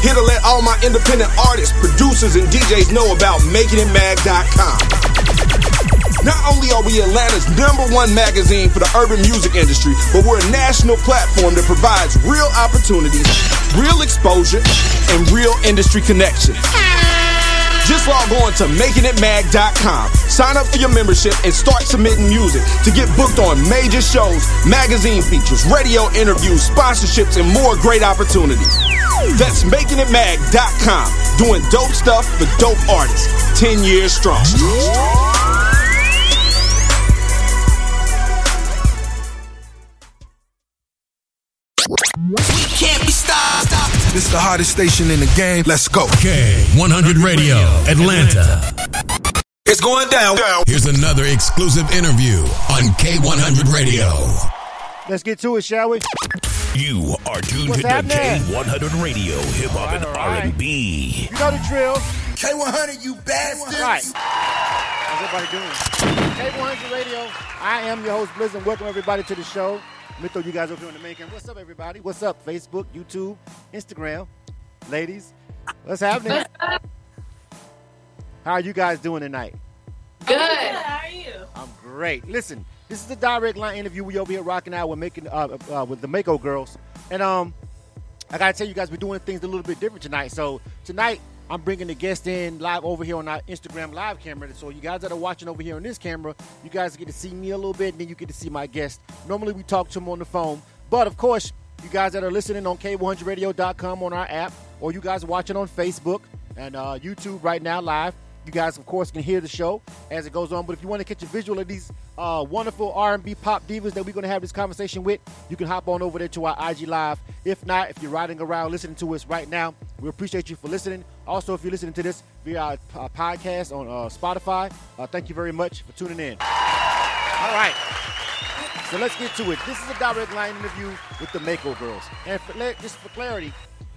Here to let all my independent artists, producers, and DJs know about MakingItMag.com. Not only are we Atlanta's number one magazine for the urban music industry, but we're a national platform that provides real opportunities, real exposure, and real industry connection. Just log on to makingitmag.com. Sign up for your membership and start submitting music to get booked on major shows, magazine features, radio interviews, sponsorships, and more great opportunities. That's makingitmag.com. Doing dope stuff for dope artists. 10 years strong. This is the hottest station in the game. Let's go. K100 Radio, Atlanta. It's going down. Here's another exclusive interview on K100 Radio. Let's get to it, shall we? You are tuned What's to? K100 Radio, Hip Hop and All right. R&B. You know the drill. K100, you bastards. Right. How's everybody doing? K100 Radio. I am your host, Blizz, and welcome everybody to the show. Let me throw you guys over here on the main camera. What's up, everybody? What's up? Facebook, YouTube, Instagram. Ladies, what's happening? How are you guys doing tonight? Good. How are you? I'm great. Listen, this is a direct line interview. We over here rocking out with making uh, uh, with the Mako girls, and um, I gotta tell you guys, we're doing things a little bit different tonight. So tonight, I'm bringing the guest in live over here on our Instagram live camera. So you guys that are watching over here on this camera, you guys get to see me a little bit, and then you get to see my guest. Normally, we talk to them on the phone, but of course, you guys that are listening on K100Radio.com on our app, or you guys watching on Facebook and uh, YouTube right now live. You guys, of course, can hear the show as it goes on. But if you want to catch a visual of these uh, wonderful R&B pop divas that we're going to have this conversation with, you can hop on over there to our IG Live. If not, if you're riding around listening to us right now, we appreciate you for listening. Also, if you're listening to this via our uh, podcast on uh, Spotify, uh, thank you very much for tuning in. All right. So let's get to it. This is a direct line interview with the Mako girls. And for, just for clarity,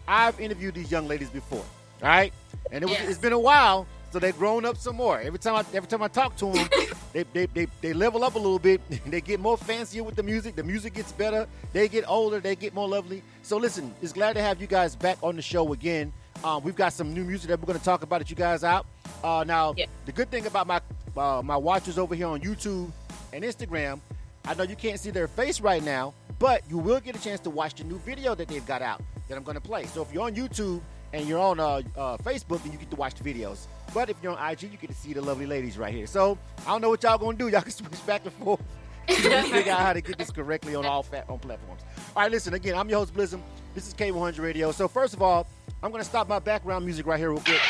I've interviewed these young ladies before. All right, and it was, Yes. it's been a while, so they've grown up some more. Every time I every time I talk to them, they, they, they, they level up a little bit. they get more fancier with the music. The music gets better. They get older. They get more lovely. So listen, it's glad to have you guys back on the show again. Um, we've got some new music that we're going to talk about at you guys out. Uh, now, Yeah. the good thing about my uh, my watchers over here on YouTube and Instagram, I know you can't see their face right now, but you will get a chance to watch the new video that they've got out that I'm going to play. So if you're on YouTube and you're on uh, uh, Facebook, then you get to watch the videos. But if you're on IG, you get to see the lovely ladies right here. So I don't know what y'all going to do. Y'all can switch back and forth. figure out how to get this correctly on all fat on platforms. All right, listen again. I'm your host Blizzum. This is K100 Radio. So first of all, I'm going to stop my background music right here real quick.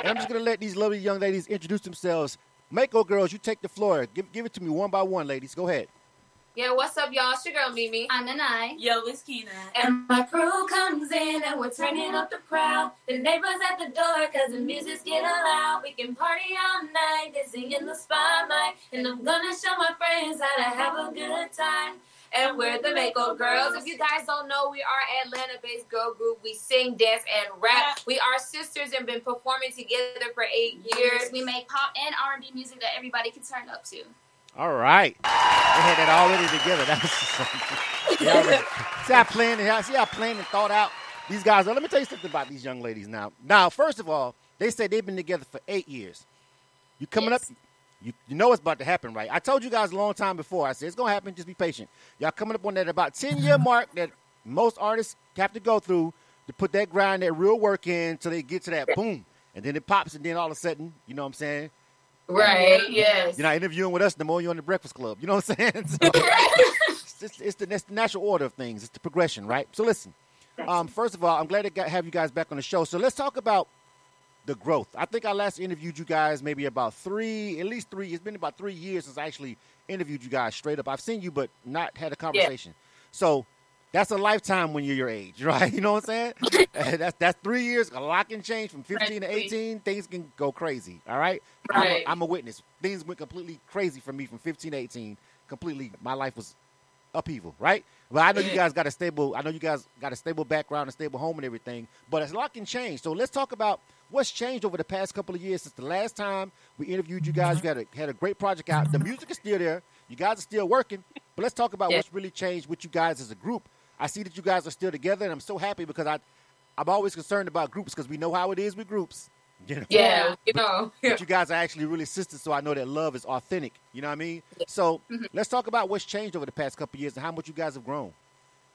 And I'm just gonna let these lovely young ladies introduce themselves. Mako girls, you take the floor. Give, give it to me one by one, ladies. Go ahead. Yeah, what's up, y'all? It's your girl, Mimi. I'm Nanai. Yo, it's Keena. And my crew comes in and we're turning up the crowd. The neighbors at the door cause the music's getting loud. We can party all night, dancing in the spotlight. And I'm gonna show my friends how to have a good time. And we're the Mako Girls. If you guys don't know, we are Atlanta-based girl group. We sing, dance, and rap. We are sisters and been performing together for eight years. We make pop and R&B music that everybody can turn up to. All right. They had that already together. That was they already, see how planned and see how planned and thought out these guys are. Let me tell you something about these young ladies now. Now, first of all, they say they've been together for eight years. You coming Yes. up, you, you know what's about to happen, right? I told you guys a long time before. I said it's gonna happen. Just be patient. Y'all coming up on that about ten year mark that most artists have to go through to put that grind, that real work in, till they get to that boom, and then it pops, and then all of a sudden, you know what I'm saying? Right, yes. You're not interviewing with us the more you're on the Breakfast Club. You know what I'm saying? So, it's, it's, it's the, it's the natural order of things. It's the progression, right? So listen. Um, first of all, I'm glad to have you guys back on the show. So let's talk about the growth. I think I last interviewed you guys maybe about three, at least three. It's been about three years since I actually interviewed you guys straight up. I've seen you, but not had a conversation. So that's a lifetime when you're your age, right? You know what I'm saying? That's that's three years. A lot can change from 15 to 18. Things can go crazy. All right. Right. I'm, a, I'm a witness. Things went completely crazy for me from 15 to 18. Completely, my life was upheaval, right? But I know you guys got a stable. I know you guys got a stable background, a stable home, and everything. But it's a lot can change. So let's talk about what's changed over the past couple of years since the last time we interviewed you guys. You had a, had a great project out. The music is still there. You guys are still working. But let's talk about Yeah. what's really changed with you guys as a group. I see that you guys are still together, and I'm so happy because I, I'm always concerned about groups because we know how it is with groups. You know? Yeah, you know. But you guys are actually really sisters, so I know that love is authentic. You know what I mean? So Mm-hmm. let's talk about what's changed over the past couple of years and how much you guys have grown.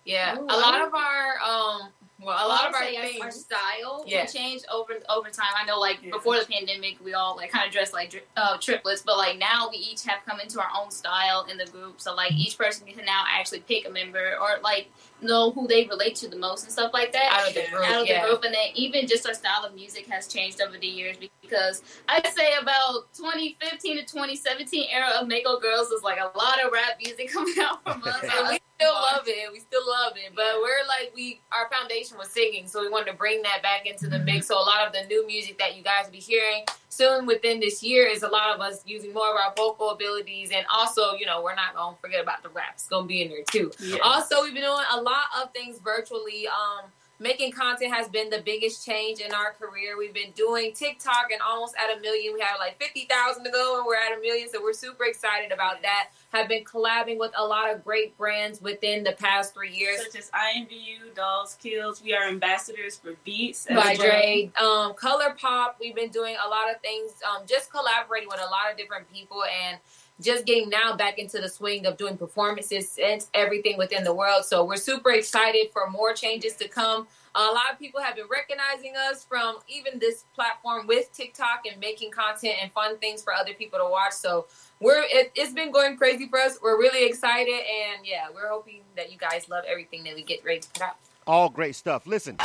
Yeah, Ooh, a lot of our um, well, a A lot of our things. our style Yeah. will change over over time. I know, like Yeah. before the pandemic, we all like kind of dressed like uh, triplets, but like now we each have come into our own style in the group. So like each person can now actually pick a member or like know who they relate to the most and stuff like that Out of the group, out of yeah. the group, and then even just our style of music has changed over the years because I'd say about 2015 to 2017 era of Mako Girls was like a lot of rap music coming out from us. Still love it. We still love it. But we're like we our foundation was singing, so we wanted to bring that back into the mix. So a lot of the new music that you guys will be hearing soon within this year is a lot of us using more of our vocal abilities and also, you know, we're not gonna forget about the rap. It's gonna be in there too. Yeah. Also, we've been doing a lot of things virtually. Um, making content has been the biggest change in our career. We've been doing TikTok and almost at a million. We have like fifty thousand to go, and we're at a million. So we're super excited about that. Have been collabing with a lot of great brands within the past three years. Such as IMVU, Dolls Kills. We are ambassadors for Beats. by. Dre, um, Color Pop. We've been doing a lot of things, um, just collaborating with a lot of different people and just getting now back into the swing of doing performances and everything within the world. So we're super excited for more changes to come. a lot of people have been recognizing us from even this platform with TikTok and making content and fun things for other people to watch. So we're it, it's been going crazy for us. We're really excited, and yeah, we're hoping that you guys love everything that we get ready to put out. All great stuff. Listen,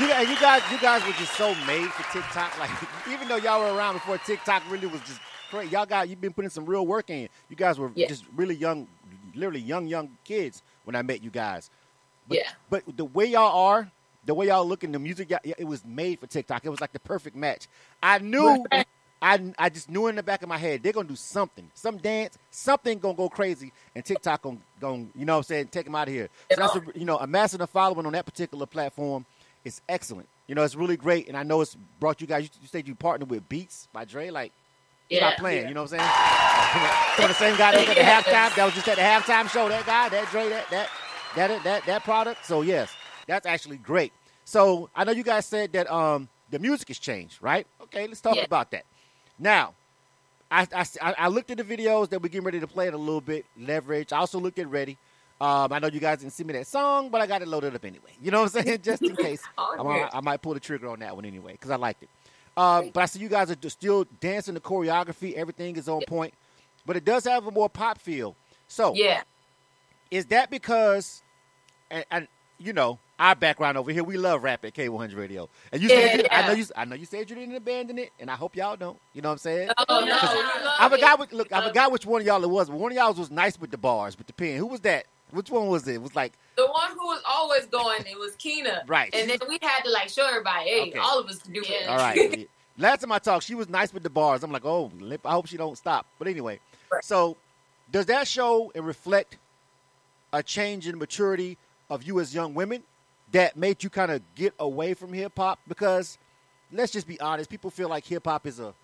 you guys, you guys, you guys were just so made for TikTok. Like, even though y'all were around before TikTok really was just great, y'all got you've been putting some real work in. You guys were Yeah. just really young, literally young, young kids when I met you guys. But, Yeah. But the way y'all are, the way y'all look in the music, it was made for TikTok. It was like the perfect match. I knew. I, I just knew in the back of my head they're gonna do something, some dance, something gonna go crazy, and TikTok gonna, gonna you know what I'm saying, take them out of here. So that's a, you know, amassing a following on that particular platform is excellent. You know, it's really great, and I know it's brought you guys. You, you said you partnered with Beats by Dre, like Yeah. not playing. You know what I'm saying? so the same guy that was at the halftime, that was just at the halftime show. That guy, that Dre, that that that that that product. So yes, that's actually great. So I know you guys said that um the music has changed, right? Okay, let's talk Yeah. about that. Now, I, I, I looked at the videos that we're getting ready to play in a little bit. Leverage. I also looked at Ready. Um, I know you guys didn't see me that song, but I got it loaded up anyway. You know what I'm saying? Just in case. I, might. I might pull the trigger on that one anyway because I liked it. Um, but I see you guys are still dancing the choreography. Everything is on point, but it does have a more pop feel. So Yeah. is that because, and, and you know, our background over here, we love rap at K100 Radio, and you said you, I know you, I know you said you didn't abandon it, and I hope y'all don't. You know what I'm saying? Oh no, no, we no. love I forgot. What, look, I forgot which one of y'all it was, but one of y'all was nice with the bars, with the pen. Who was that? Which one was it? It was like The one who was always going, it was Kina, Right. And then we had to like show everybody, hey, Okay. all of us can do it. All right. Last time I talked, she was nice with the bars. I'm like, oh, I hope she don't stop. But anyway, Right. so does that show and reflect a change in maturity of you as young women that made you kind of get away from hip hop? Because let's just be honest, people feel like hip hop is a,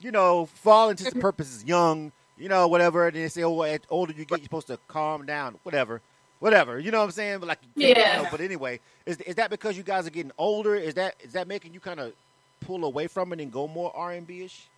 you know, for all intents and purposes, young, you know, whatever. And they say, oh, at older you get, you're supposed to calm down, whatever. Whatever, you know what I'm saying? But like, you Yeah. know, but anyway, is is that because you guys are getting older? Is that is that making you kind of pull away from it and go more R and B ish?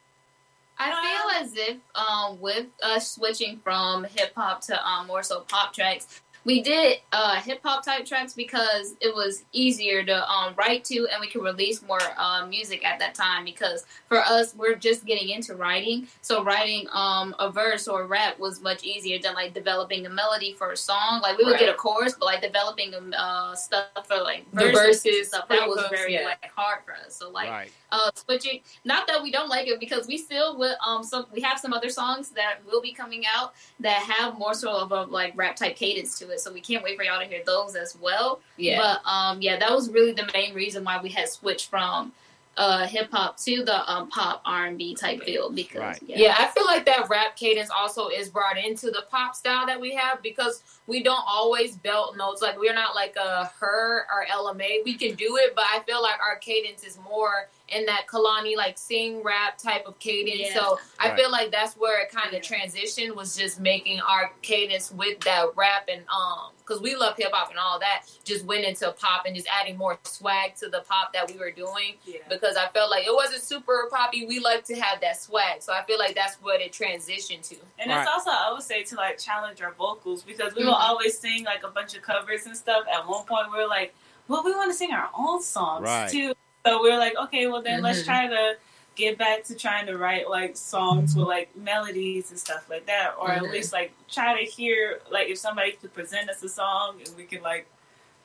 I feel as if um, with us switching from hip hop to um, more so pop tracks, we did uh, hip hop type tracks because it was easier to um, write to and we could release more uh, music at that time. Because for us, we're just getting into writing, so writing um, a verse or a rap was much easier than like developing a melody for a song. Like we would Right. get a chorus, but like developing uh, stuff for like The verses, and verses, stuff that was very yeah. like hard for us. So like right. uh, switching. Not that we don't like it because we still will. Um, some we have some other songs that will be coming out that have more sort of a like rap type cadence to it. So we can't wait for y'all to hear those as well. Yeah. But um, yeah, that was really the main reason why we had switched from uh hip hop to the um pop R and B type feel because Right. yeah. Yeah, I feel like that rap cadence also is brought into the pop style that we have because we don't always belt notes. Like we're not like a H.E.R. or Ella Mai. We can do it, but I feel like our cadence is more in that Kehlani like sing rap type of cadence. Yeah. So I Right. feel like that's where it kind of transitioned was just making our cadence with that rap and um because we love hip hop and all that just went into pop and just adding more swag to the pop that we were doing Yeah. because I felt like it wasn't super poppy. We like to have that swag, so I feel like that's what it transitioned to. And Right. it's also I would say to like challenge our vocals because we will Mhm. always sing like a bunch of covers and stuff. At one point we were like, well, we want to sing our own songs Right. too. So we were like, okay, well then let's Mhm. try to get back to trying to write like songs with like melodies and stuff like that, or Mhm. at least like try to hear like if somebody could present us a song and we could like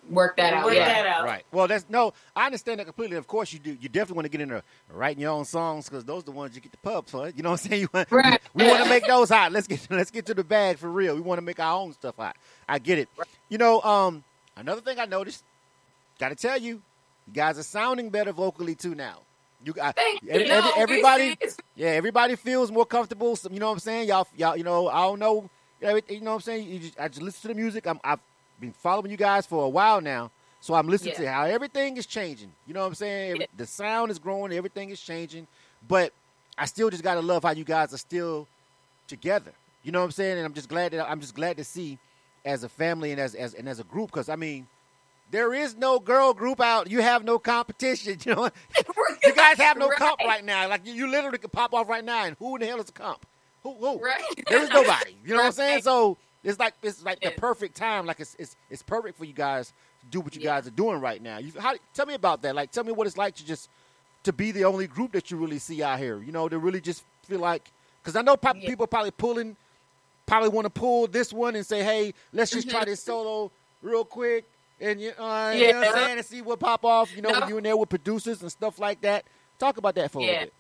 Work that out, work yeah. that out. Right. Well, that's no. I understand that completely. Of course, you do. You definitely want to get in there writing your own songs because those are the ones you get the pub for. You know what I'm saying? You want, Right. We want to make those hot. Let's get let's get to the bag for real. We want to make our own stuff hot. I get it. You know, um, another thing I noticed. Got to tell you, you guys are sounding better vocally too now. You, I, you. every- every- everybody, yeah, everybody feels more comfortable. You know what I'm saying? Y'all, y'all, you know, I don't know, you know what I'm saying? You just, I just listen to the music. I'm, I've been following you guys for a while now, so I'm listening to how everything is changing. You know what I'm saying? Every- Yeah. The sound is growing, everything is changing, but I still just gotta love how you guys are still together. You know what I'm saying? And I'm just glad that I'm just glad to see as a family and as, as and as a group because I mean. There is no girl group out. You have no competition. You know, you guys have no comp right now. Like you, you literally could pop off right now, and who in the hell is a comp? Who? Who? Right. There is nobody. You know what I'm saying? So it's like it's like the perfect time. Like it's it's it's perfect for you guys to do what you Yeah. guys are doing right now. You, how, tell me about that. Like, tell me what it's like to just to be the only group that you really see out here. You know, to really just feel like because I know pop, Yeah. people probably pulling, probably want to pull this one and say, hey, let's just try mm-hmm. this solo real quick. And you, uh, you know what I'm. Saying, and see what pop off. You know, No. when you in there with producers and stuff like that. Talk about that for a Yeah. little bit.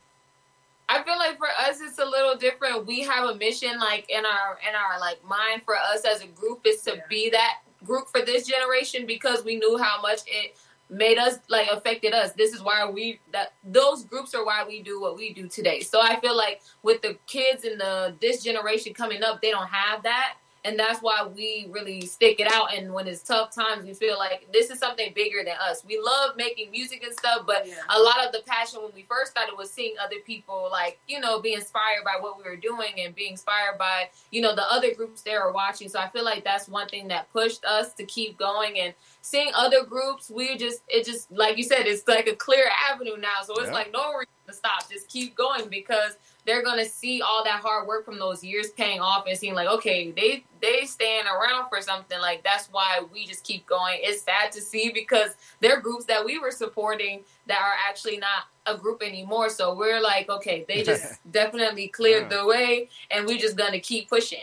I feel like for us it's a little different. We have a mission like in our in our like mind for us as a group is to Yeah. be that group for this generation because we knew how much it made us like affected us. This is why we that those groups are why we do what we do today. So I feel like with the kids in the this generation coming up, they don't have that. And that's why we really stick it out. And when it's tough times, we feel like this is something bigger than us. We love making music and stuff, but Yeah. a lot of the passion when we first started was seeing other people like you know be inspired by what we were doing and being inspired by you know the other groups they were watching so i feel like that's one thing that pushed us to keep going and seeing other groups we just it just like you said it's like a clear avenue now so it's Yeah. like no reason to stop just keep going because they're gonna see all that hard work from those years paying off and seeing like okay they they stand around for something like that's why we just keep going it's sad to see because there are groups that we were supporting that are actually not a group anymore so we're like okay they just definitely cleared the way and we're just gonna keep pushing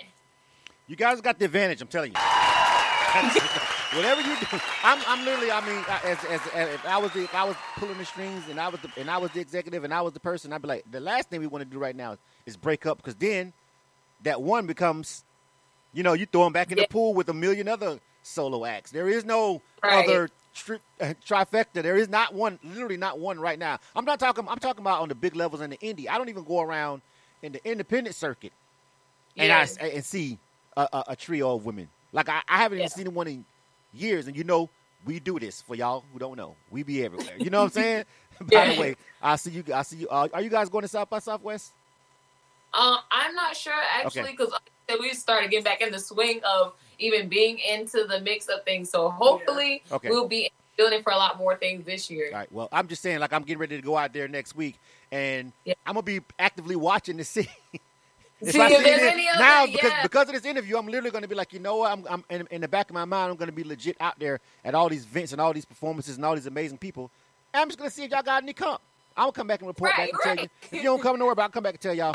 You guys got the advantage. I'm telling you. Whatever you do, I'm, I'm literally. I mean, I- as, as, as if I was the, if I was pulling the strings and I was the, and I was the executive and I was the person, I'd be like, the last thing we want to do right now is break up because then that one becomes, you know, you throw them back in Yeah. the pool with a million other solo acts. There is no Right. other tri- uh, trifecta. There is not one, literally not one right now. I'm not talking. I'm talking about on the big levels in the indie. I don't even go around in the independent circuit and I and see a, a, a trio of women. Like I, I haven't even seen one in years, and you know we do this for y'all who don't know. We be everywhere. You know what I'm saying? By Yeah. the way, I see you. I see you. Uh, are you guys going to South by Southwest? Uh, I'm not sure actually because we started getting back in the swing of even being into the mix of things. So hopefully Okay. we'll be doing it for a lot more things this year. All right. Well, I'm just saying, like I'm getting ready to go out there next week, and Yeah. I'm gonna be actively watching to see. See if see there's it any other- now because yeah. because of this interview, I'm literally going to be like, you know what? I'm, I'm in, in the back of my mind, I'm going to be legit out there at all these events and all these performances and all these amazing people. And I'm just going to see if y'all got any comp. I'm gonna come back and report Right, back and tell you. If you don't come nowhere, but I'll come back and tell y'all.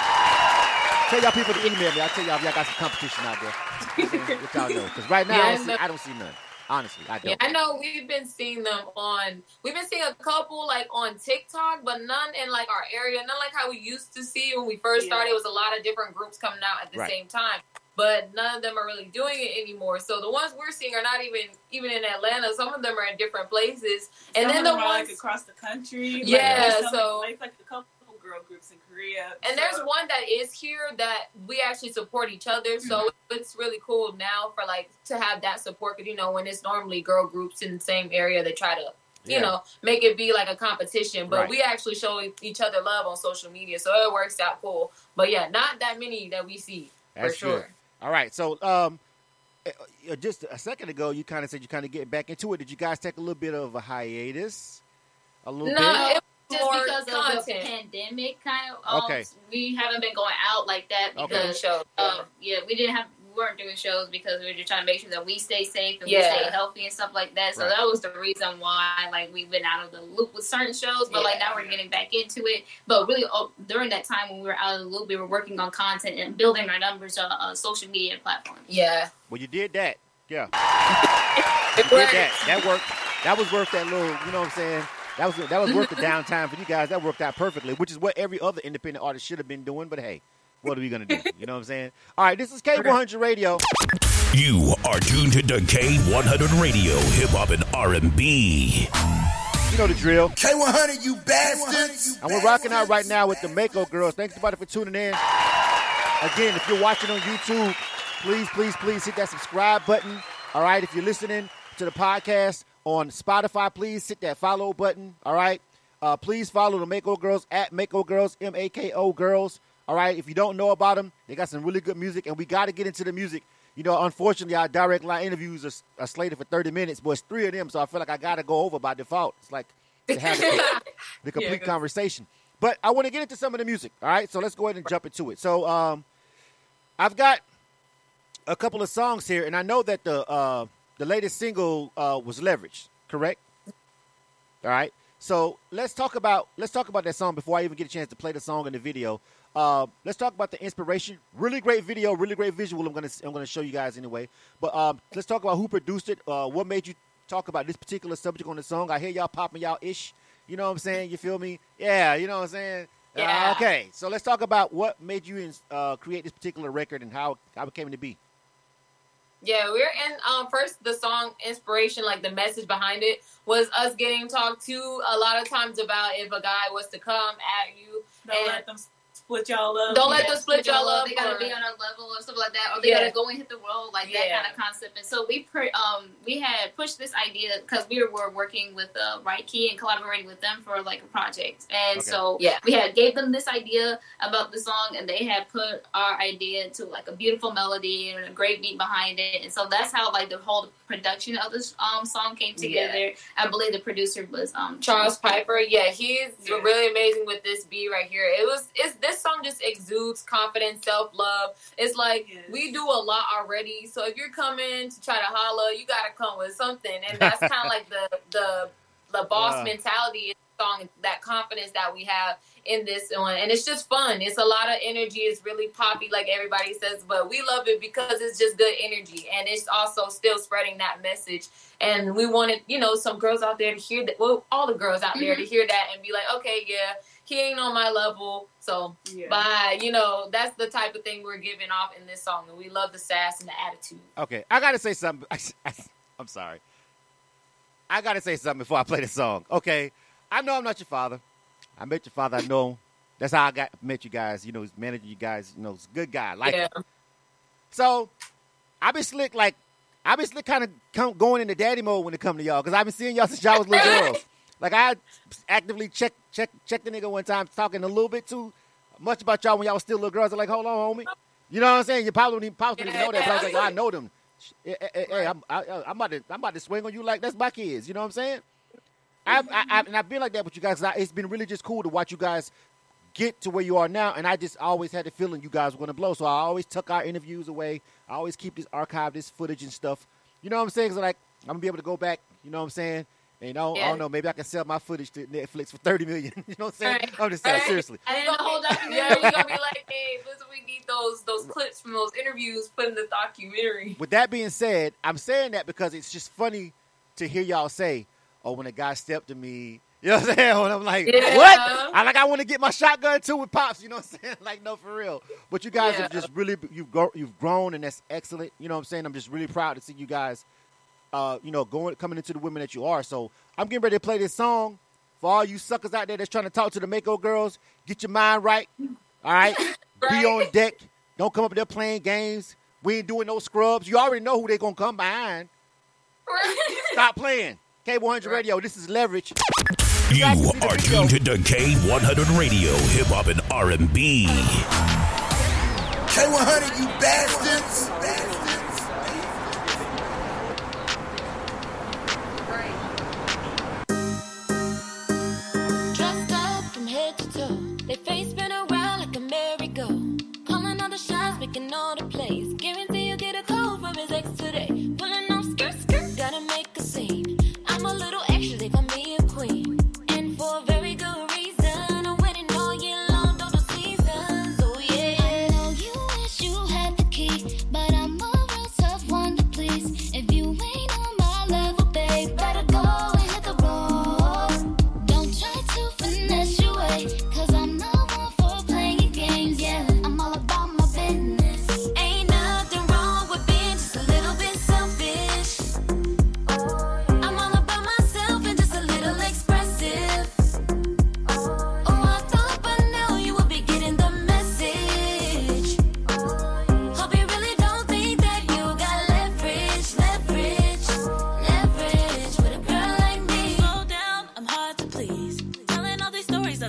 Tell y'all people to email me. I'll tell y'all if y'all got some competition out there. Which y'all know. Because right now, Yeah, I, don't see. I don't see none. Honestly, I don't. Yeah, I know we've been seeing them on. We've been seeing a couple like on TikTok, but none in like our area. None like how we used to see when we first Yeah. started. It was a lot of different groups coming out at the Right. same time, but none of them are really doing it anymore. So the ones we're seeing are not even even in Atlanta. Some of them are in different places, and Some then of the them are, ones like across the country. Yeah, there's some, so- like, like a couple girl groups in Korea. And there's one that is here that we actually support each other. So it's really cool now for like to have that support. Because you know when it's normally girl groups in the same area, they try to you Yeah. know, make it be like a competition. But Right. we actually show each other love on social media, so it works out cool. But yeah, not that many that we see That's for sure. good. All right. So, um, uh, uh, just a second ago, you kind of said you kind of get back into it. Did you guys take a little bit of a hiatus? A little No, bit. It just more because of the pandemic kind of um, Okay. we haven't been going out like that Okay. because show. um, yeah we didn't have we weren't doing shows because we were just trying to make sure that we stay safe and Yeah. we stay healthy and stuff like that so Right. that was the reason why like we've been out of the loop with certain shows but like now we're getting back into it but really oh, during that time when we were out of the loop we were working on content and building our numbers on uh, social media platforms Yeah, Well, you did that. Yeah. it did worked. that. That worked. That was worth that little. You know what I'm saying? That was that was worth the downtime for you guys. That worked out perfectly, which is what every other independent artist should have been doing. But hey, what are we gonna do? You know what I'm saying? All right, this is K100 Radio. You are tuned to K100 Radio, Hip Hop and R&B. You know the drill. K100, you bastards. And we're rocking out right now with the Mako Girls. Thanks everybody for tuning in. Again, if you're watching on YouTube, please, please, please hit that subscribe button. All right. If you're listening to the podcast on Spotify, please hit that follow button. All right. Uh, please follow the Mako Girls at Mako Girls, M A K O Girls. All right. If you don't know about them, they got some really good music, and we got to get into the music. You know, unfortunately, our direct line interviews are, are slated for 30 minutes, but it's three of them, so I feel like I got to go over by default. It's like to have the, the complete good. conversation. But I want to get into some of the music. All right, so let's go ahead and jump into it. So, um, I've got a couple of songs here, and I know that the uh, the latest single uh, was "Leverage," correct? All right. So let's talk about let's talk about that song before I even get a chance to play the song in the video. Uh, let's talk about the inspiration. Really great video, really great visual. I'm gonna I'm gonna show you guys anyway. But um, let's talk about who produced it. Uh, what made you talk about this particular subject on the song? I hear y'all popping y'all ish. You know what I'm saying? You feel me? Yeah. You know what I'm saying? Uh, Yeah. okay. So let's talk about what made you uh, create this particular record and how how it came to be. Yeah, we're in um first the song inspiration, like the message behind it, was us getting talked to a lot of times about if a guy was to come at you Don't and let them split y'all up. Don't let Yeah, them split y'all up They gotta or- be on a level or stuff like that, or they Yeah. gotta go and hit the road, like that kind of concept. And so we pre- um we had pushed this idea because we were working with uh, Right Key and collaborating with them for like a project, and Okay. so Yeah. we had gave them this idea about the song, and they had put our idea into like a beautiful melody and a great beat behind it, and so that's how like the whole production of this um song came together. I believe the producer was um Charles Piper, yeah, he's Yeah. really amazing with this beat right here. It was it's this song just exudes confidence, self love. It's like Yes. we do a lot already. So if you're coming to try to holla, you gotta come with something. And that's kinda like the the the boss Yeah. mentality in the song, that confidence that we have in this one. And it's just fun. It's a lot of energy. It's really poppy, like everybody says, but we love it because it's just good energy. And it's also still spreading that message. And we wanted, you know, some girls out there to hear that. Well, all the girls out there to mm-hmm. hear that and be like, okay, yeah, he ain't on my level. So Yeah. bye. You know, that's the type of thing we're giving off in this song. And we love the sass and the attitude. Okay, I gotta say something. I'm sorry. I gotta say something before I play the song. Okay, I know I'm not your father. I met your father. I know. That's how I got met you guys. You know, he's managing you guys. You know, he's a good guy. I Like yeah. him. So, I've been slick like I've been slick kind of come, going into daddy mode when it come to y'all because I've been seeing y'all since y'all was little girls. Like I actively check check check the nigga one time talking a little bit too much about y'all when y'all was still little girls. I'm like, hold on, homie. You know what I'm saying? You probably don't even, probably didn't know that, but I was like, well, I know them. Hey, hey, hey, I'm, I, I'm about to I'm about to swing on you like that's my kids. You know what I'm saying? I've, I, I, and I've been like that with you guys. I, it's been really just cool to watch you guys get to where you are now. And I just always had the feeling you guys were going to blow. So I always took our interviews away. I always keep this archive, this footage and stuff. You know what I'm saying? So like, I'm going to be able to go back. You know what I'm saying? And, you know, I Yeah. don't know. Maybe I can sell my footage to Netflix for 30 million. you know what I'm saying? Right. I'm just saying, Right. seriously. And then the whole documentary. we're gonna be like, hey, listen, we need those those clips from those interviews put in the documentary. With that being said, I'm saying that because it's just funny to hear y'all say, "Oh, when a guy stepped to me," you know what I'm saying? When I'm like, Yeah. "What?" I like I want to get my shotgun too with pops. You know what I'm saying? Like, no, for real. But you guys have just really you've grown, you've grown, and that's excellent. You know what I'm saying? I'm just really proud to see you guys, uh, you know, going coming into the women that you are. So I'm getting ready to play this song for all you suckers out there that's trying to talk to the Mako girls. Get your mind right. All right, be on deck. Don't come up there playing games. We ain't doing no scrubs. You already know who they gonna come behind. Stop playing. K100 Radio. This is Leverage. You guys can see the are tuned to K100 Radio, hip hop and R&B. K100, you bastards.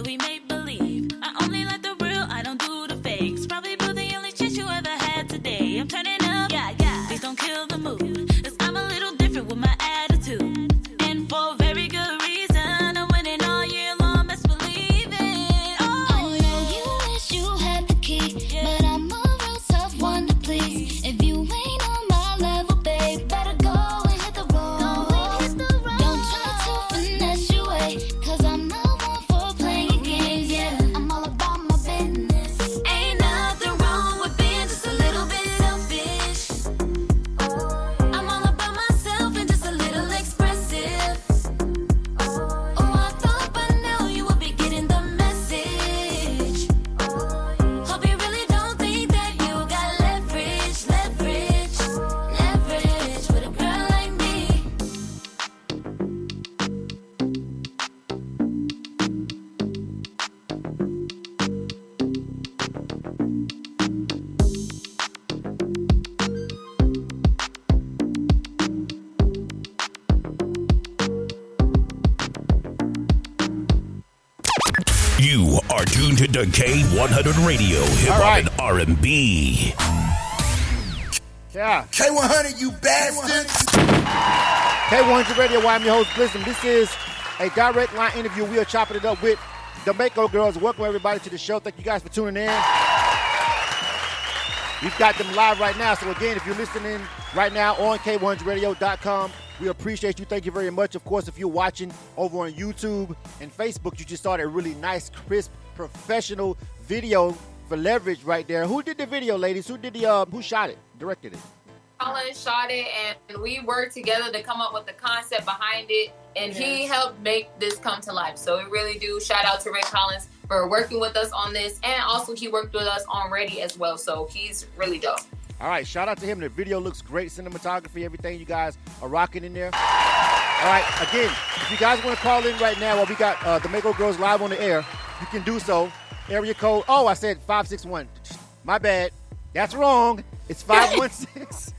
We make K100 Radio, I'm your host, Blizzard. This is a direct line interview. We are chopping it up with the Mako Girls. Welcome everybody to the show. Thank you guys for tuning in. We've got them live right now. So again, if you're listening right now on K100Radio.com, we appreciate you. Thank you very much. Of course, if you're watching over on YouTube and Facebook, you just saw that really nice, crisp, professional video for leverage right there. Who did the video, ladies? Who did the uh, who shot it? Directed it? Colin shot it, and we worked together to come up with the concept behind it, and he helped make this come to life. So we really do shout out to Rick Collins for working with us on this, and also he worked with us on Ready as well. So he's really dope. All right, shout out to him. The video looks great. Cinematography, everything you guys are rocking in there. All right, again, if you guys want to call in right now while we got uh, the Mako Girls live on the air, you can do so. Area code, oh, I said 561. My bad. That's wrong. It's 516.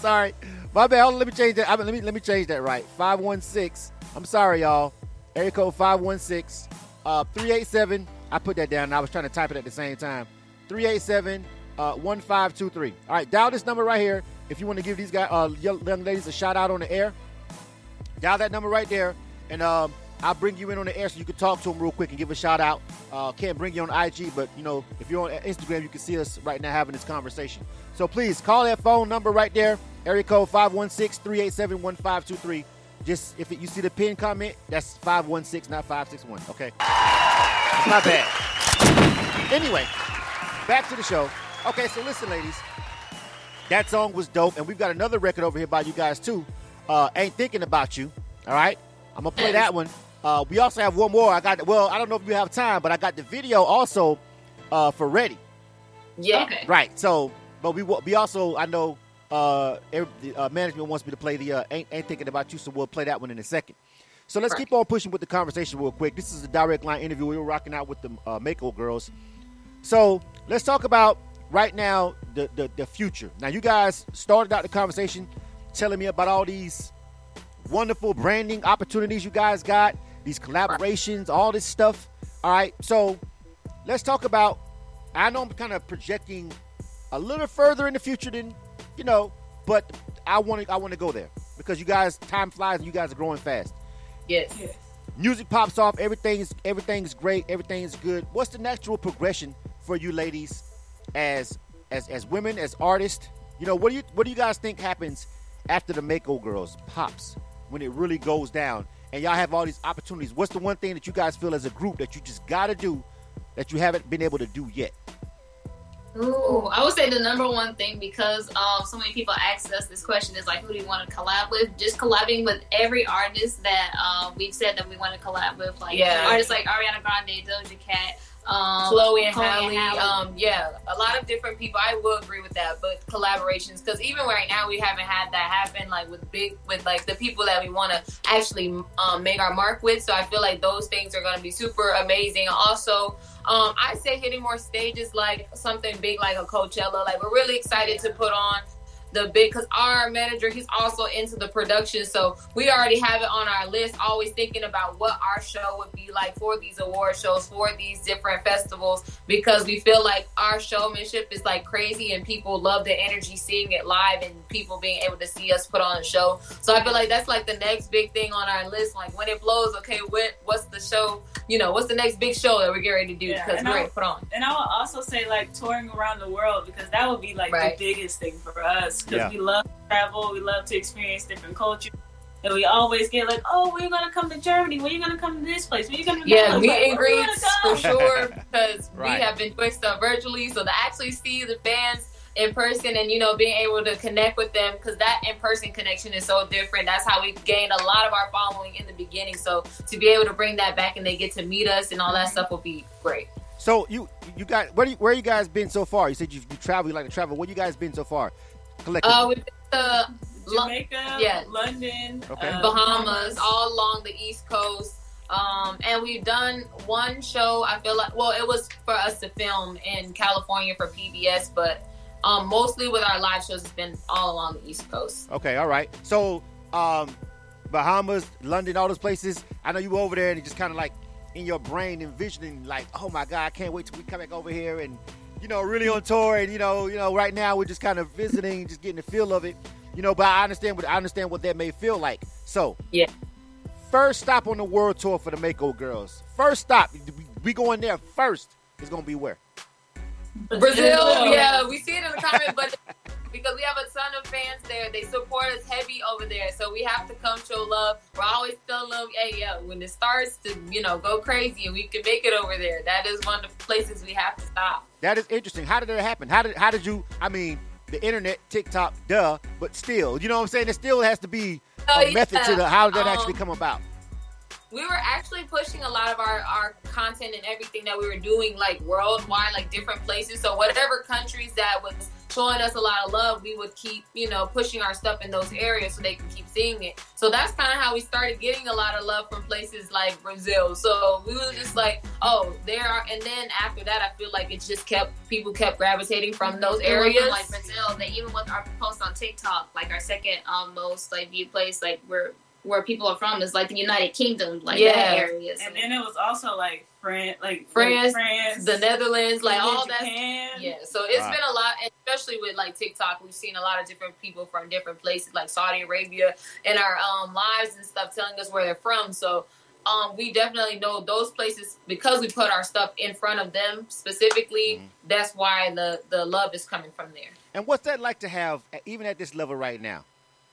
Sorry. My bad. Hold on, let me change that. I mean, let me let me change that right. 516. I'm sorry, y'all. Area code 516. Uh, 387. I put that down. I was trying to type it at the same time. 387 uh, 1523. All right, dial this number right here if you want to give these guys, uh, young ladies a shout out on the air. Dial that number right there, and um, I'll bring you in on the air so you can talk to them real quick and give a shout out. Uh, can't bring you on IG, but you know if you're on Instagram, you can see us right now having this conversation. So please call that phone number right there, area code 516-387-1523. Just if it, you see the pin comment, that's 516, not 561. Okay, it's not bad. Anyway, back to the show. Okay, so listen, ladies. That song was dope, and we've got another record over here by you guys too. Uh, Ain't thinking about you. All right, I'm gonna play that one. Uh, we also have one more. I got well, I don't know if you have time, but I got the video also uh, for Ready. Yeah. Right. So, but we we also I know uh, every, the, uh, management wants me to play the uh, ain't, ain't thinking about you, so we'll play that one in a second. So let's keep on pushing with the conversation real quick. This is a direct line interview. We were rocking out with the uh, Mako girls. So let's talk about right now the, the the future. Now you guys started out the conversation telling me about all these wonderful branding opportunities you guys got, these collaborations, all this stuff. All right, so let's talk about. I know I'm kind of projecting a little further in the future than you know, but I want to I want to go there because you guys time flies and you guys are growing fast. Yes. yes. Music pops off, everything's everything's great, everything's good. What's the natural progression for you ladies as as as women, as artists? You know, what do you what do you guys think happens after the Mako Girls pops when it really goes down and y'all have all these opportunities? What's the one thing that you guys feel as a group that you just got to do that you haven't been able to do yet? Ooh, I would say the number one thing because um, so many people ask us this question is like, who do you want to collab with? Just collabing with every artist that um, we've said that we want to collab with, like Yeah. artists like Ariana Grande, Doja Cat, um, Chloe and Chloe Halle. um, yeah, a lot of different people. I will agree with that, but collaborations because even right now we haven't had that happen like with big with like the people that we want to actually um, make our mark with. So I feel like those things are going to be super amazing. Also, um, I say hitting more stages like something big like a Coachella. Like we're really excited to put on the big because our manager he's also into the production. So we already have it on our list always thinking about what our show would be like for these award shows for these different festivals because we feel like our showmanship is like crazy and people love the energy seeing it live and people being able to see us put on a show. So i feel like that's like the next big thing on our list. Like when it blows okay what what's the show you know what's the next big show that we're getting ready to do? Yeah, because and we're I- ready to put on. And I would also say like touring around the world because that would be like Right. the biggest thing for us because Yeah. we love to travel, we love to experience different cultures, and we always get like, oh, we're gonna come to Germany, when you gonna come to this place, when you gonna Yeah, Like, meet and we greets for sure because Right. we have been doing stuff virtually. So to actually see the fans in person and you know being able to connect with them because that in person connection is so different. That's how we gained a lot of our following in the beginning. So to be able to bring that back and they get to meet us and all that stuff will be great. So you you got where do you, where you guys been so far? You said you, you travel, you like to travel. Where you guys been so far? Collectively. Uh, we've been to Jamaica, Yeah. London, Okay. uh, Bahamas, all along the East Coast. Um, and we've done one show. I feel like, well, it was for us to film in California for PBS, but um, mostly with our live shows, it's been all along the East Coast. Okay, all right. So, um, Bahamas, London, all those places. I know you were over there and you just kind of like in your brain envisioning, like, oh my God, I can't wait till we come back over here and, you know, really on tour. And you know, you know, right now we're just kind of visiting, just getting the feel of it. You know, but I understand what I understand what that may feel like. So, Yeah. First stop on the world tour for the Mako girls. First stop, we- we going there first. Is gonna be where? Brazil, yeah, we see it in the comments, but because we have a ton of fans there, they support us heavy over there. So we have to come show love. We're always telling them, hey, yeah, when it starts to, you know, go crazy and we can make it over there, that is one of the places we have to stop. That is interesting. How did that happen? How did how did you? I mean, the internet, TikTok, duh, but still, you know what I'm saying? It still has to be Oh, a method to the how did that Um, actually come about. We were actually pushing a lot of our, our content and everything that we were doing like worldwide like different places. So whatever countries that was showing us a lot of love we would keep you know pushing our stuff in those areas so they can keep seeing it. So that's kind of how we started getting a lot of love from places like brazil. So we were just like oh there are and then after that i feel like it just kept people kept gravitating from those areas. like Brazil. they even with our post on TikTok, like our second um, most like viewed place, like where where people are from is like the United Kingdom, like Yeah. that area. So. And then it was also like France, like France, France, the netherlands like and then all that Yeah, so it's Wow. been a lot, especially with like TikTok. We've seen a lot of different people from different places, like Saudi Arabia, in our um, lives and stuff, telling us where they're from. So um, we definitely know those places because we put our stuff in front of them specifically. Mhm. That's why the the love is coming from there. And what's that like to have, even at this level right now,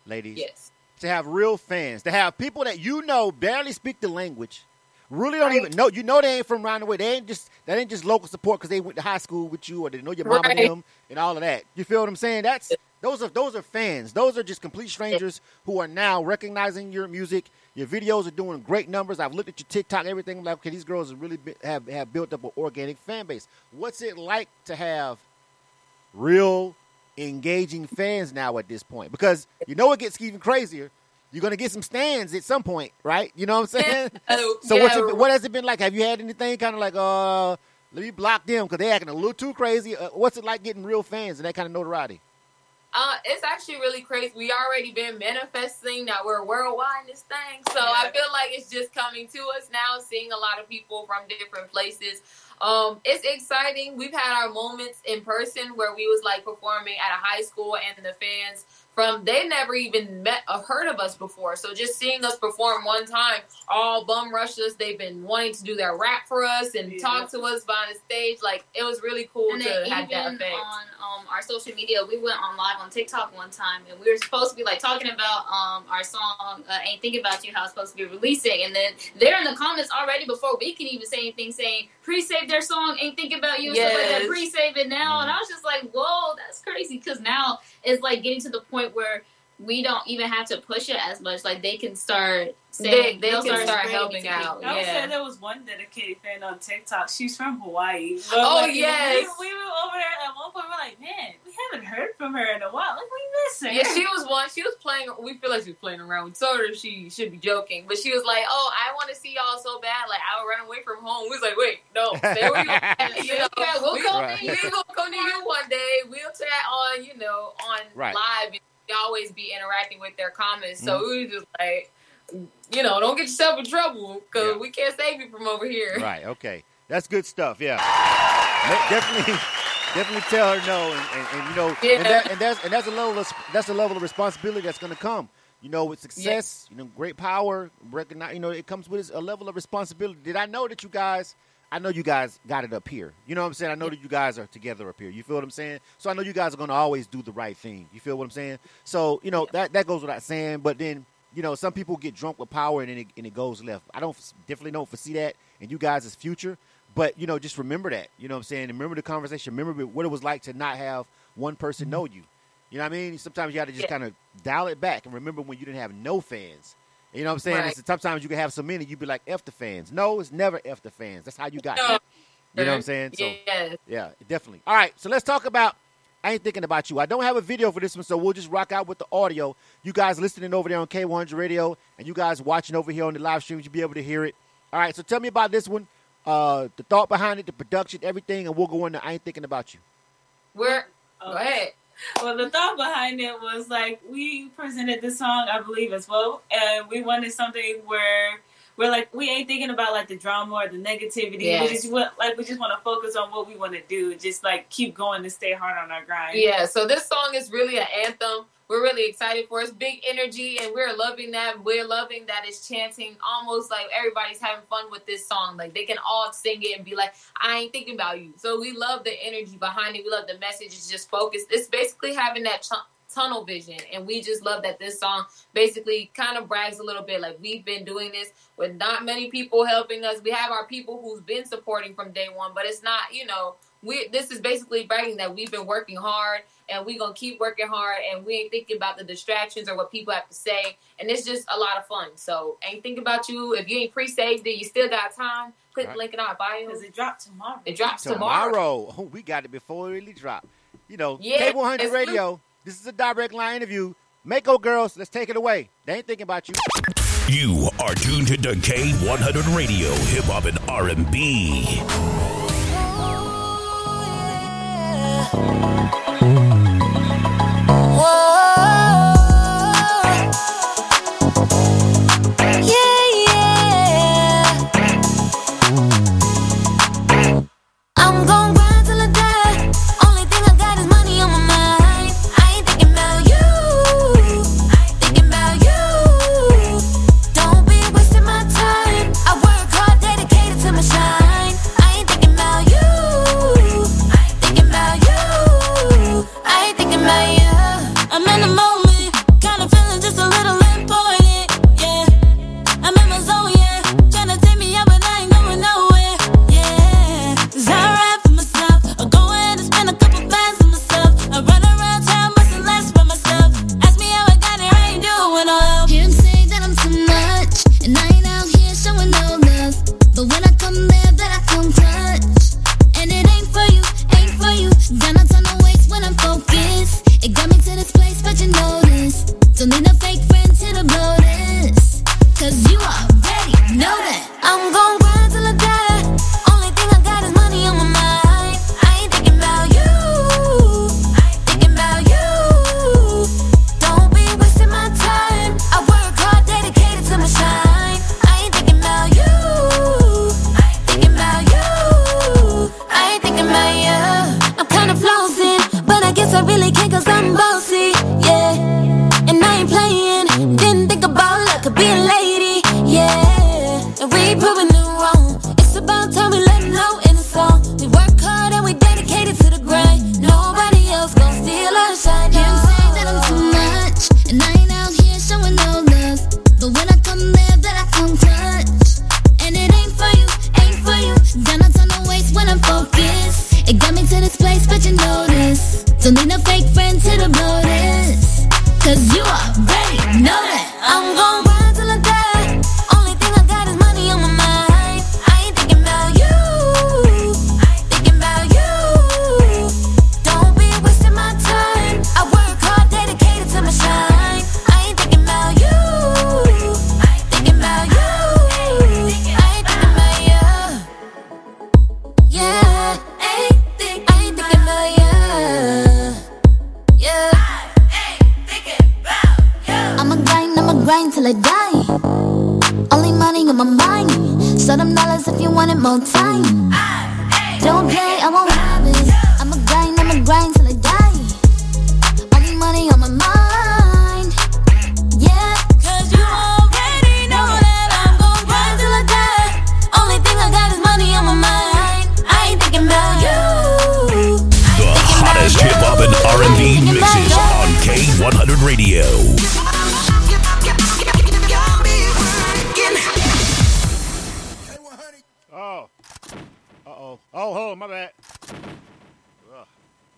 ladies? Yes. To have real fans, to have people that you know barely speak the language, really don't Right. even know. You know they ain't from around the way. They ain't just that ain't just local support because they went to high school with you or they know your mama and them and all of that. You feel what I'm saying? That's those are those are fans. Those are just complete strangers who are now recognizing your music. Your videos are doing great numbers. I've looked at your TikTok, everything. I'm like, okay, these girls have really have have built up an organic fan base. What's it like to have real engaging fans now at this point? Because you know it gets even crazier. You're gonna get some stands at some point, right? You know what I'm saying? Oh, So yeah, what's it, what has it been like? Have you had anything kind of like, uh, let me block them because they're acting a little too crazy? Uh, what's it like getting real fans and that kind of notoriety? Uh, it's actually really crazy. We already been manifesting that we're worldwide in this thing. So I feel like it's just coming to us now, seeing a lot of people from different places. Um, it's exciting. We've had our moments in person where we was like performing at a high school and the fans from they never even met or heard of us before. So just seeing us perform one time, all bum rushed us. They've been wanting to do their rap for us and Yeah. talk to us behind the stage. Like it was really cool And to have that effect. on um, our social media, we went on live on TikTok one time, and we were supposed to be like talking about um, our song uh, "Ain't Thinking About You," how it's supposed to be releasing, and then they're in the comments already before we can even say anything, saying pre-save their song "Ain't Thinking About You," and stuff like that. Pre-save it now, and I was just like, "Whoa, that's crazy!" Because now it's like getting to the point where we don't even have to push it as much. Like they can start They- saying they they'll can start spreading helping out. people. I would Yeah. say there was one dedicated fan on TikTok. She's from Hawaii. But Oh, like, yes. We, we were over there at one point. We're like, man, we haven't heard from her in a while. Like, we miss her. Yeah, she was one. She was playing. We feel like she was playing around. We told her she should be joking, but she was like, "Oh, I want to see y'all so bad. Like I would run away from home." We was like, "Wait, no, stay where you at. You know, Yeah, we'll we, come Right. we gonna come to you one day. We'll chat on, you know, on Right. live. Always be interacting with their comments. So Mm-hmm. we was just like, you know, don't get yourself in trouble because Yeah. we can't save you from over here. Right. Okay. That's good stuff. Yeah. Definitely, definitely tell her no, and, and, and you know, and, that, and that's and that's a level of that's a level of responsibility that's going to come. You know, with success, you know, great power, recognize. You know, it comes with a level of responsibility. Did I know that you guys? I know you guys got it up here. You know what I'm saying? I know that you guys are together up here. You feel what I'm saying? So I know you guys are going to always do the right thing. You feel what I'm saying? So you know that that goes without saying. But then you know, some people get drunk with power and then it, and it goes left. I don't definitely don't foresee that in you guys' future. But you know, just remember that. You know what I'm saying? Remember the conversation. Remember what it was like to not have one person mm-hmm. know you. You know what I mean? Sometimes you got to just Yeah. kind of dial it back and remember when you didn't have no fans. You know what I'm saying? Right. Sometimes you can have so many, you'd be like, F the fans. No, it's never F the fans. That's how you got No. You know what I'm saying? So, yeah. yeah, definitely. All right, so let's talk about I ain't thinking about you. I don't have a video for this one, so we'll just rock out with the audio. You guys listening over there on K100 Radio, and you guys watching over here on the live streams, you'll be able to hear it. All right, so tell me about this one, uh, the thought behind it, the production, everything, and we'll go into I ain't thinking about you. We're go ahead. Well, the thought behind it was like we presented this song, I believe, as well, and we wanted something where we're like we ain't thinking about like the drama or the negativity. Yes. We just want like we just want to focus on what we want to do, just like keep going and stay hard on our grind. Yeah, so this song is really an anthem. We're really excited for it. It's big energy, and we're loving that. We're loving that it's chanting almost like everybody's having fun with this song. Like they can all sing it and be like, I ain't thinking about you. So we love the energy behind it. We love the message. It's just focused. It's basically having that tu- tunnel vision. And we just love that this song basically kind of brags a little bit. Like we've been doing this with not many people helping us. We have our people who's been supporting from day one, but it's not, you know, we this is basically bragging that we've been working hard and we're gonna keep working hard and we ain't thinking about the distractions or what people have to say and it's just a lot of fun so ain't thinking about you if you ain't pre-saved it you still got time click Right. the link in our bio because it dropped tomorrow. it drops tomorrow, Tomorrow, oh, we got it before it really dropped. You know, Yeah, K100 it's Radio, this is a direct line interview. Mako girls, let's take it away. They ain't thinking about you. You are tuned to K100 Radio, Hip Hop and R&B. I'm oh, Show if you want it more time. Don't play, I won't have it. I'ma grind, I'ma grind till I die. Only money on my mind. Yeah, Cause you already know that I'm gon' grind till I die. Only thing I got is money on my mind. I ain't thinking about you. The hottest hip hop and R&B mixes on K100 Radio. Oh. Oh, hold on, my bad. Ugh,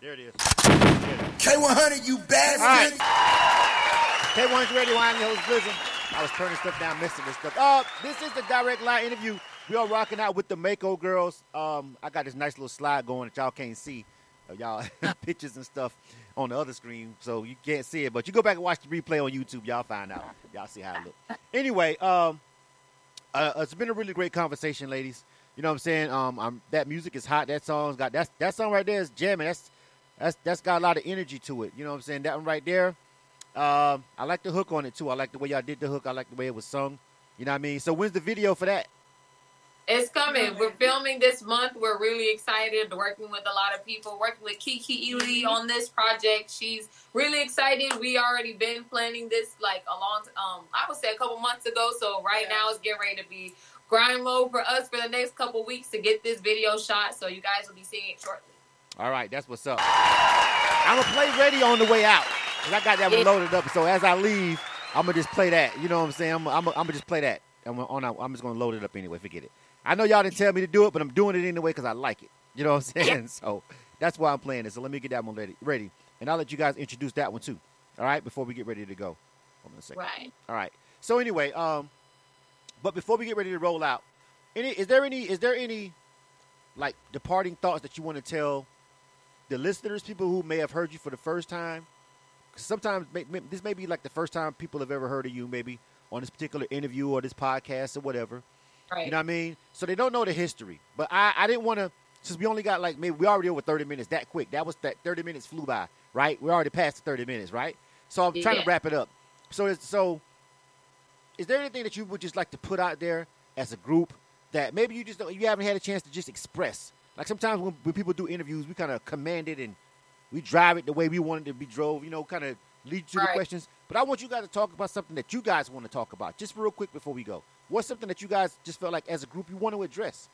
there it is. K100, you bastard. K1's ready, I'm your host Blizzard. I was turning stuff down, missing this stuff. Uh, this is the direct line interview. We are rocking out with the Mako girls. Um, I got this nice little slide going that y'all can't see. Of y'all pictures and stuff on the other screen, so you can't see it. But you go back and watch the replay on YouTube, y'all find out. Y'all see how it look. Anyway, um, uh, it's been a really great conversation, ladies. You know what I'm saying? Um, I'm, that music is hot. That song's got that's that song right there is jamming. That's that's that's got a lot of energy to it. You know what I'm saying? That one right there. Um, I like the hook on it too. I like the way y'all did the hook. I like the way it was sung. You know what I mean? So when's the video for that? It's coming. We're filming this month. We're really excited. Working with a lot of people. Working with Kiki Ely on this project. She's really excited. We already been planning this like a long, um, I would say a couple months ago. So right now it's getting ready to be grind mode for us for the next couple weeks to get this video shot. So you guys will be seeing it shortly. All right, that's what's up. I'm gonna play ready on the way out. 'Cause I got that one Yeah. loaded up. So as I leave, I'm gonna just play that. You know what I'm saying? I'm, I'm, I'm gonna just play that. I'm, on, I'm just gonna load it up anyway. Forget it. I know y'all didn't tell me to do it, but I'm doing it anyway because I like it. You know what I'm saying? So that's why I'm playing it. So let me get that one ready, ready, and I'll let you guys introduce that one too. All right, before we get ready to go. Hold on a second. Right. All right. So anyway, um, but before we get ready to roll out, any is there any is there any like departing thoughts that you want to tell the listeners, people who may have heard you for the first time? 'Cause sometimes may, may- this may be like the first time people have ever heard of you, maybe on this particular interview or this podcast or whatever. Right. You know what I mean? So they don't know the history. But I, I didn't want to, since we only got like maybe we already over 30 minutes that quick. That was that 30 minutes flew by, right? We already passed the 30 minutes, right? So I'm trying Yeah. to wrap it up. So so is there anything that you would just like to put out there as a group that maybe you just don't, you haven't had a chance to just express? Like sometimes when, when people do interviews, we kind of command it and we drive it the way we want it to be drove. You know, kind of lead to the questions. But I want you guys to talk about something that you guys want to talk about, just real quick before we go. What's something that you guys just felt like as a group you want to address?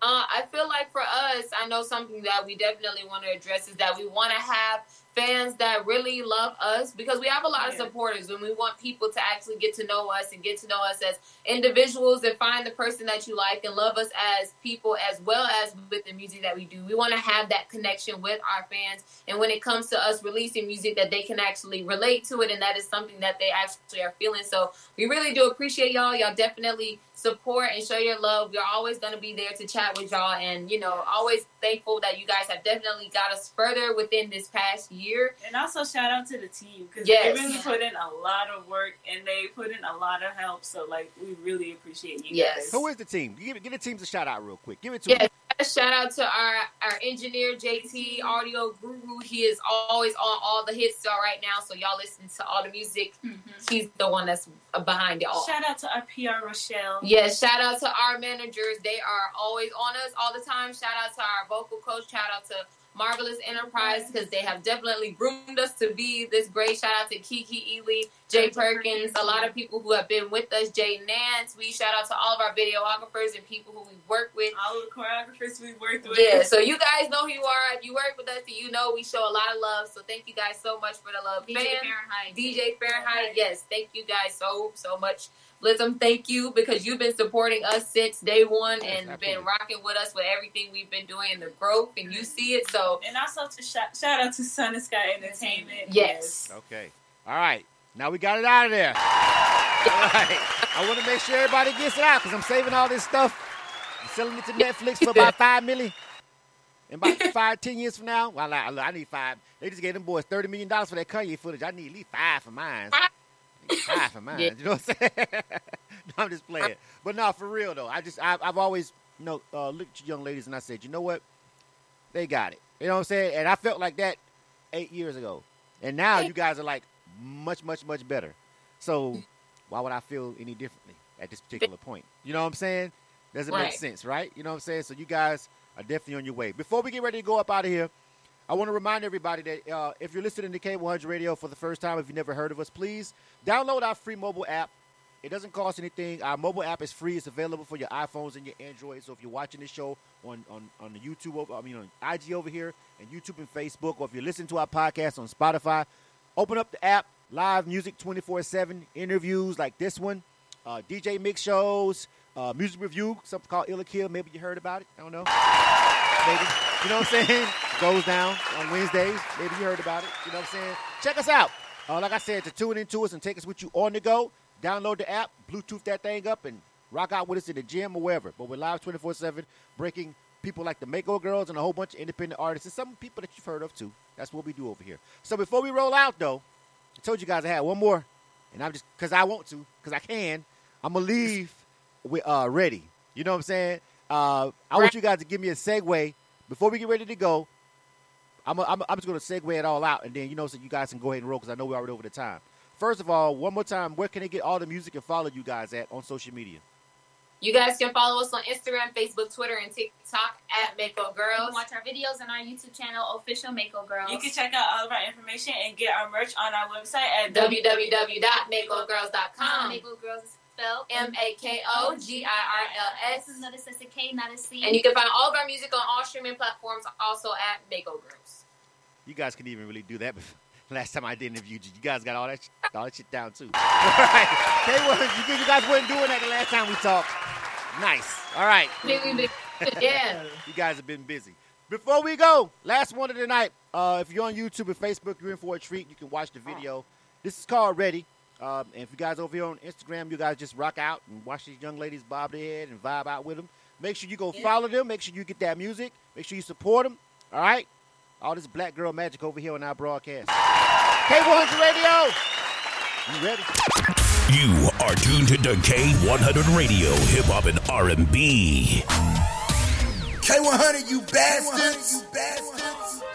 Uh, I feel like for us, I know something that we definitely want to address is that we want to have fans that really love us because we have a lot of supporters and we want people to actually get to know us and get to know us as individuals and find the person that you like and love us as people as well as with the music that we do. We want to have that connection with our fans and when it comes to us releasing music that they can actually relate to it and that is something that they actually are feeling. So we really do appreciate y'all. Y'all definitely support and show your love. We're always going to be there to chat with y'all and, you know, always thankful that you guys have definitely got us further within this past year. And also shout out to the team because Yes. they really put in a lot of work and they put in a lot of help. So like we really appreciate you Yes. guys. Who is the team? Give, give the teams a shout out real quick. Give it to Yes, them. shout out to our our engineer JT Audio Guru. He is always on all the hits so right now. So y'all listen to all the music. Mm-hmm. He's the one that's behind it all. Shout out to our PR Rochelle. Yes, shout out to our managers. They are always on us all the time. Shout out to our vocal coach. Shout out to Marvelous Enterprise because they have definitely groomed us to be this great. Shout out to Kiki Ely, Jay Perkins, a lot of people who have been with us, Jay Nance. We shout out to all of our videographers and people who we work with. All of the choreographers we worked with. Yeah, so you guys know who you are. If you work with us, you know we show a lot of love. So thank you guys so much for the love. DJ Fahrenheit. DJ Fahrenheit, yes, thank you guys so so much. Blizzum, thank you because you've been supporting us since day one and been rocking with us with everything we've been doing and the growth, and you see it. So And also to shout, shout out to Sun and Sky Entertainment. yes, Okay. All right. Now we got it out of there. All right. I want to make sure everybody gets it out because I'm saving all this stuff. I'm selling it to Netflix for about five million. In about five, ten years from now, well, I, I need five. They just gave them boys thirty million dollars for that Kanye footage. I need at least five for mine. I need Five mine. Yeah. You know what I'm saying? No, I'm just playing. But no, for real though. I just I, I've always you know uh, looked at young ladies and I said, you know what? They got it. You know what I'm saying? And I felt like that eight years ago. And now you guys are like much, much, much better. So why would I feel any differently at this particular point? You know what I'm saying? Doesn't make sense, right? You know what I'm saying? So you guys are definitely on your way. Before we get ready to go up out of here, I want to remind everybody that uh, if you're listening to K100 Radio for the first time, if you've never heard of us, please download our free mobile app. It doesn't cost anything. Our mobile app is free. It's available for your iPhones and your Android. So if you're watching this show on on, on the YouTube, over, I mean on IG over here, and YouTube and Facebook, or if you're listening to our podcast on Spotify, open up the app. Live music 24/7, interviews like this one, uh, DJ mix shows, uh, music review, something called Illa Kill. Maybe you heard about it. I don't know. Maybe. You know what I'm saying? Goes down on Wednesdays. Maybe you heard about it. You know what I'm saying? Check us out. Uh, like I said, to tune into us and take us with you on the go, download the app, Bluetooth that thing up, and rock out with us in the gym or wherever. But we're live 24 7, breaking people like the Mako Girls and a whole bunch of independent artists and some people that you've heard of too. That's what we do over here. So before we roll out, though, I told you guys I had one more, and I'm just because I want to, because I can. I'm gonna leave with uh, ready. You know what I'm saying? Uh, I want you guys to give me a segue before we get ready to go. I'm, I'm, I'm just gonna segue it all out, and then you know, so you guys can go ahead and roll because I know we're already over the time. First of all, one more time, where can they get all the music and follow you guys at on social media? you guys can follow us on Instagram, Facebook, Twitter, and TikTok at Mako You can Girls. watch our videos on our YouTube channel, Official Mako Girls. You can check out all of our information and get our merch on our website at www.makogirls.com. Mako Girls is spelled M A K O G I R L S. S. Notice it's a K, not a C. And you can find all of our music on all streaming platforms, also at Mako Girls. You guys can even really do that. Before. Last time I did interview you, you guys got all that sh- all that shit down too. All right, K1, you, you guys weren't doing that the last time we talked. Nice. All right. yeah. You guys have been busy. Before we go, last one of the night. Uh, if you're on YouTube and Facebook, you're in for a treat. You can watch the video. This is called Ready. Um, and if you guys over here on Instagram, you guys just rock out and watch these young ladies bob their head and vibe out with them. Make sure you go follow them. Make sure you get that music. Make sure you support them. All right? All this black girl magic over here on our broadcast. K100 Radio. You ready? You are tuned to K100 Radio, Hip Hop and R&B. K100, you bastards. You bastards.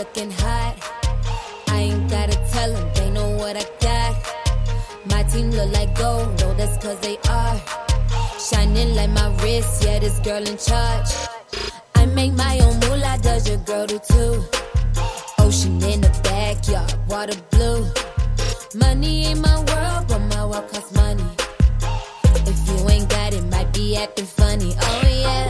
Looking hot. I ain't gotta tell them, they know what I got. My team look like gold, no, that's cause they are. Shining like my wrist, yeah, this girl in charge. I make my own moolah, does your girl do too? Ocean in the backyard, water blue. Money ain't my world, but my world costs money. If you ain't got it, might be acting funny. Oh yeah.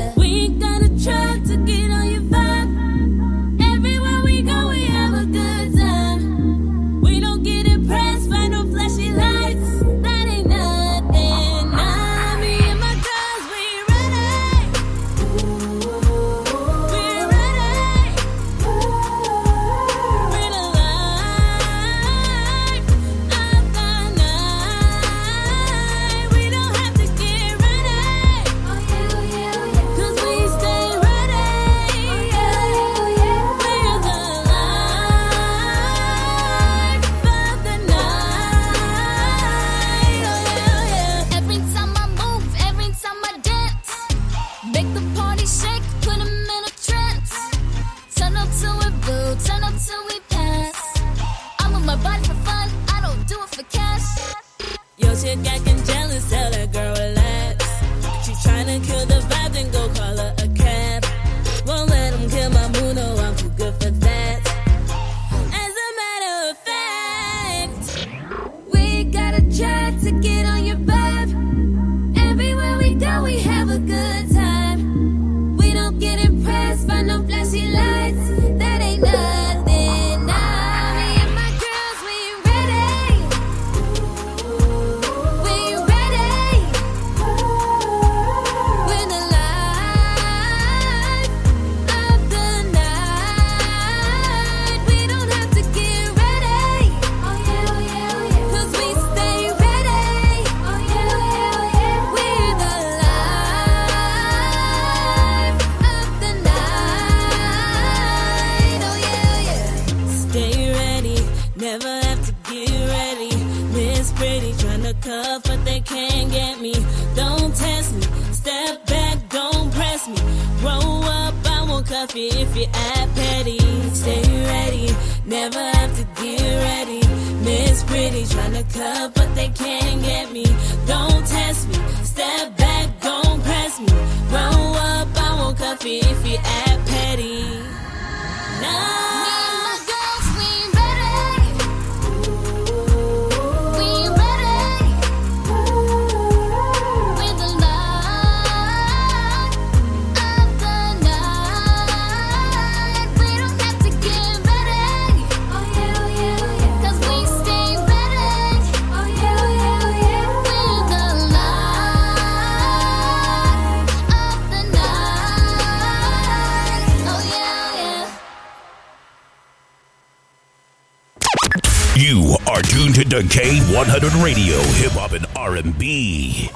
To Decay 100 Radio, Hip Hop and R&B.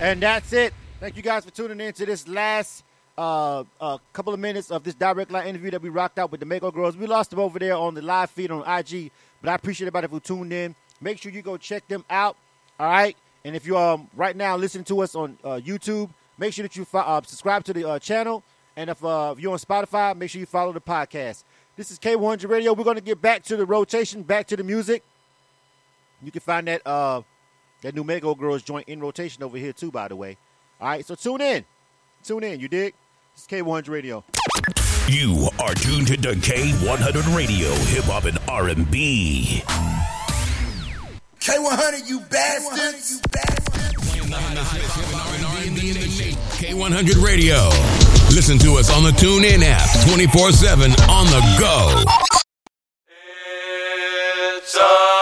And that's it. Thank you guys for tuning in to this last uh, uh, couple of minutes of this direct line interview that we rocked out with the Mako Girls. We lost them over there on the live feed on IG, but I appreciate everybody who tuned in. Make sure you go check them out. All right. And if you're um, right now listening to us on uh, YouTube, make sure that you uh, subscribe to the uh, channel. And if, uh, if you're on Spotify, make sure you follow the podcast. This is K100 Radio. We're going to get back to the rotation, back to the music. You can find that uh, that new Mako Girls joint in rotation over here too, by the way. All right, so tune in. Tune in, you dig? This is K100 Radio. You are tuned to K100 Radio, Hip Hop and R&B. K100, you bastards. You K100 Radio. Listen to us on the TuneIn app 24-7 on the go. It's a